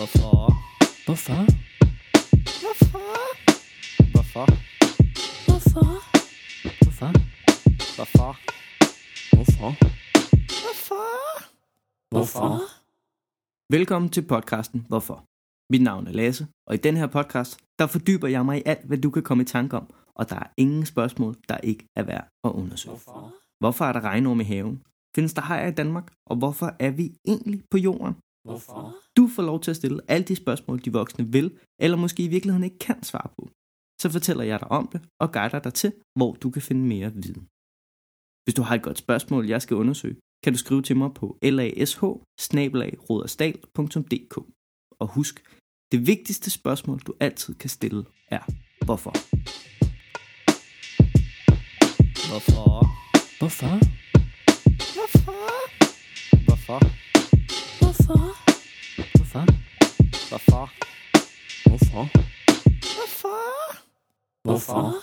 Hvorfor? Hvorfor? Hvorfor? Hvorfor? Hvorfor? Hvorfor? Hvorfor? Hvorfor? Hvorfor? Hvorfor? Velkommen til podcasten Hvorfor? Mit navn er Lasse, og i den her podcast, der fordyber jeg mig i alt, hvad du kan komme i tanke om, og der er ingen spørgsmål, der ikke er værd at undersøge. Hvorfor? Hvorfor er der regnorm i haven? Findes der hajer i Danmark? Og hvorfor er vi egentlig på jorden? Hvorfor? Du får lov til at stille alle de spørgsmål, de voksne vil, eller måske i virkeligheden ikke kan svare på. Så fortæller jeg dig om det, og guider dig til, hvor du kan finde mere viden. Hvis du har et godt spørgsmål, jeg skal undersøge, kan du skrive til mig på lash Og husk, det vigtigste spørgsmål, du altid kan stille, er hvorfor. Hvorfor? Hvorfor? Hvorfor? Hvorfor? Hvorfor? Hvorfor? Hvorfor? Hvorfor? Hvorfor?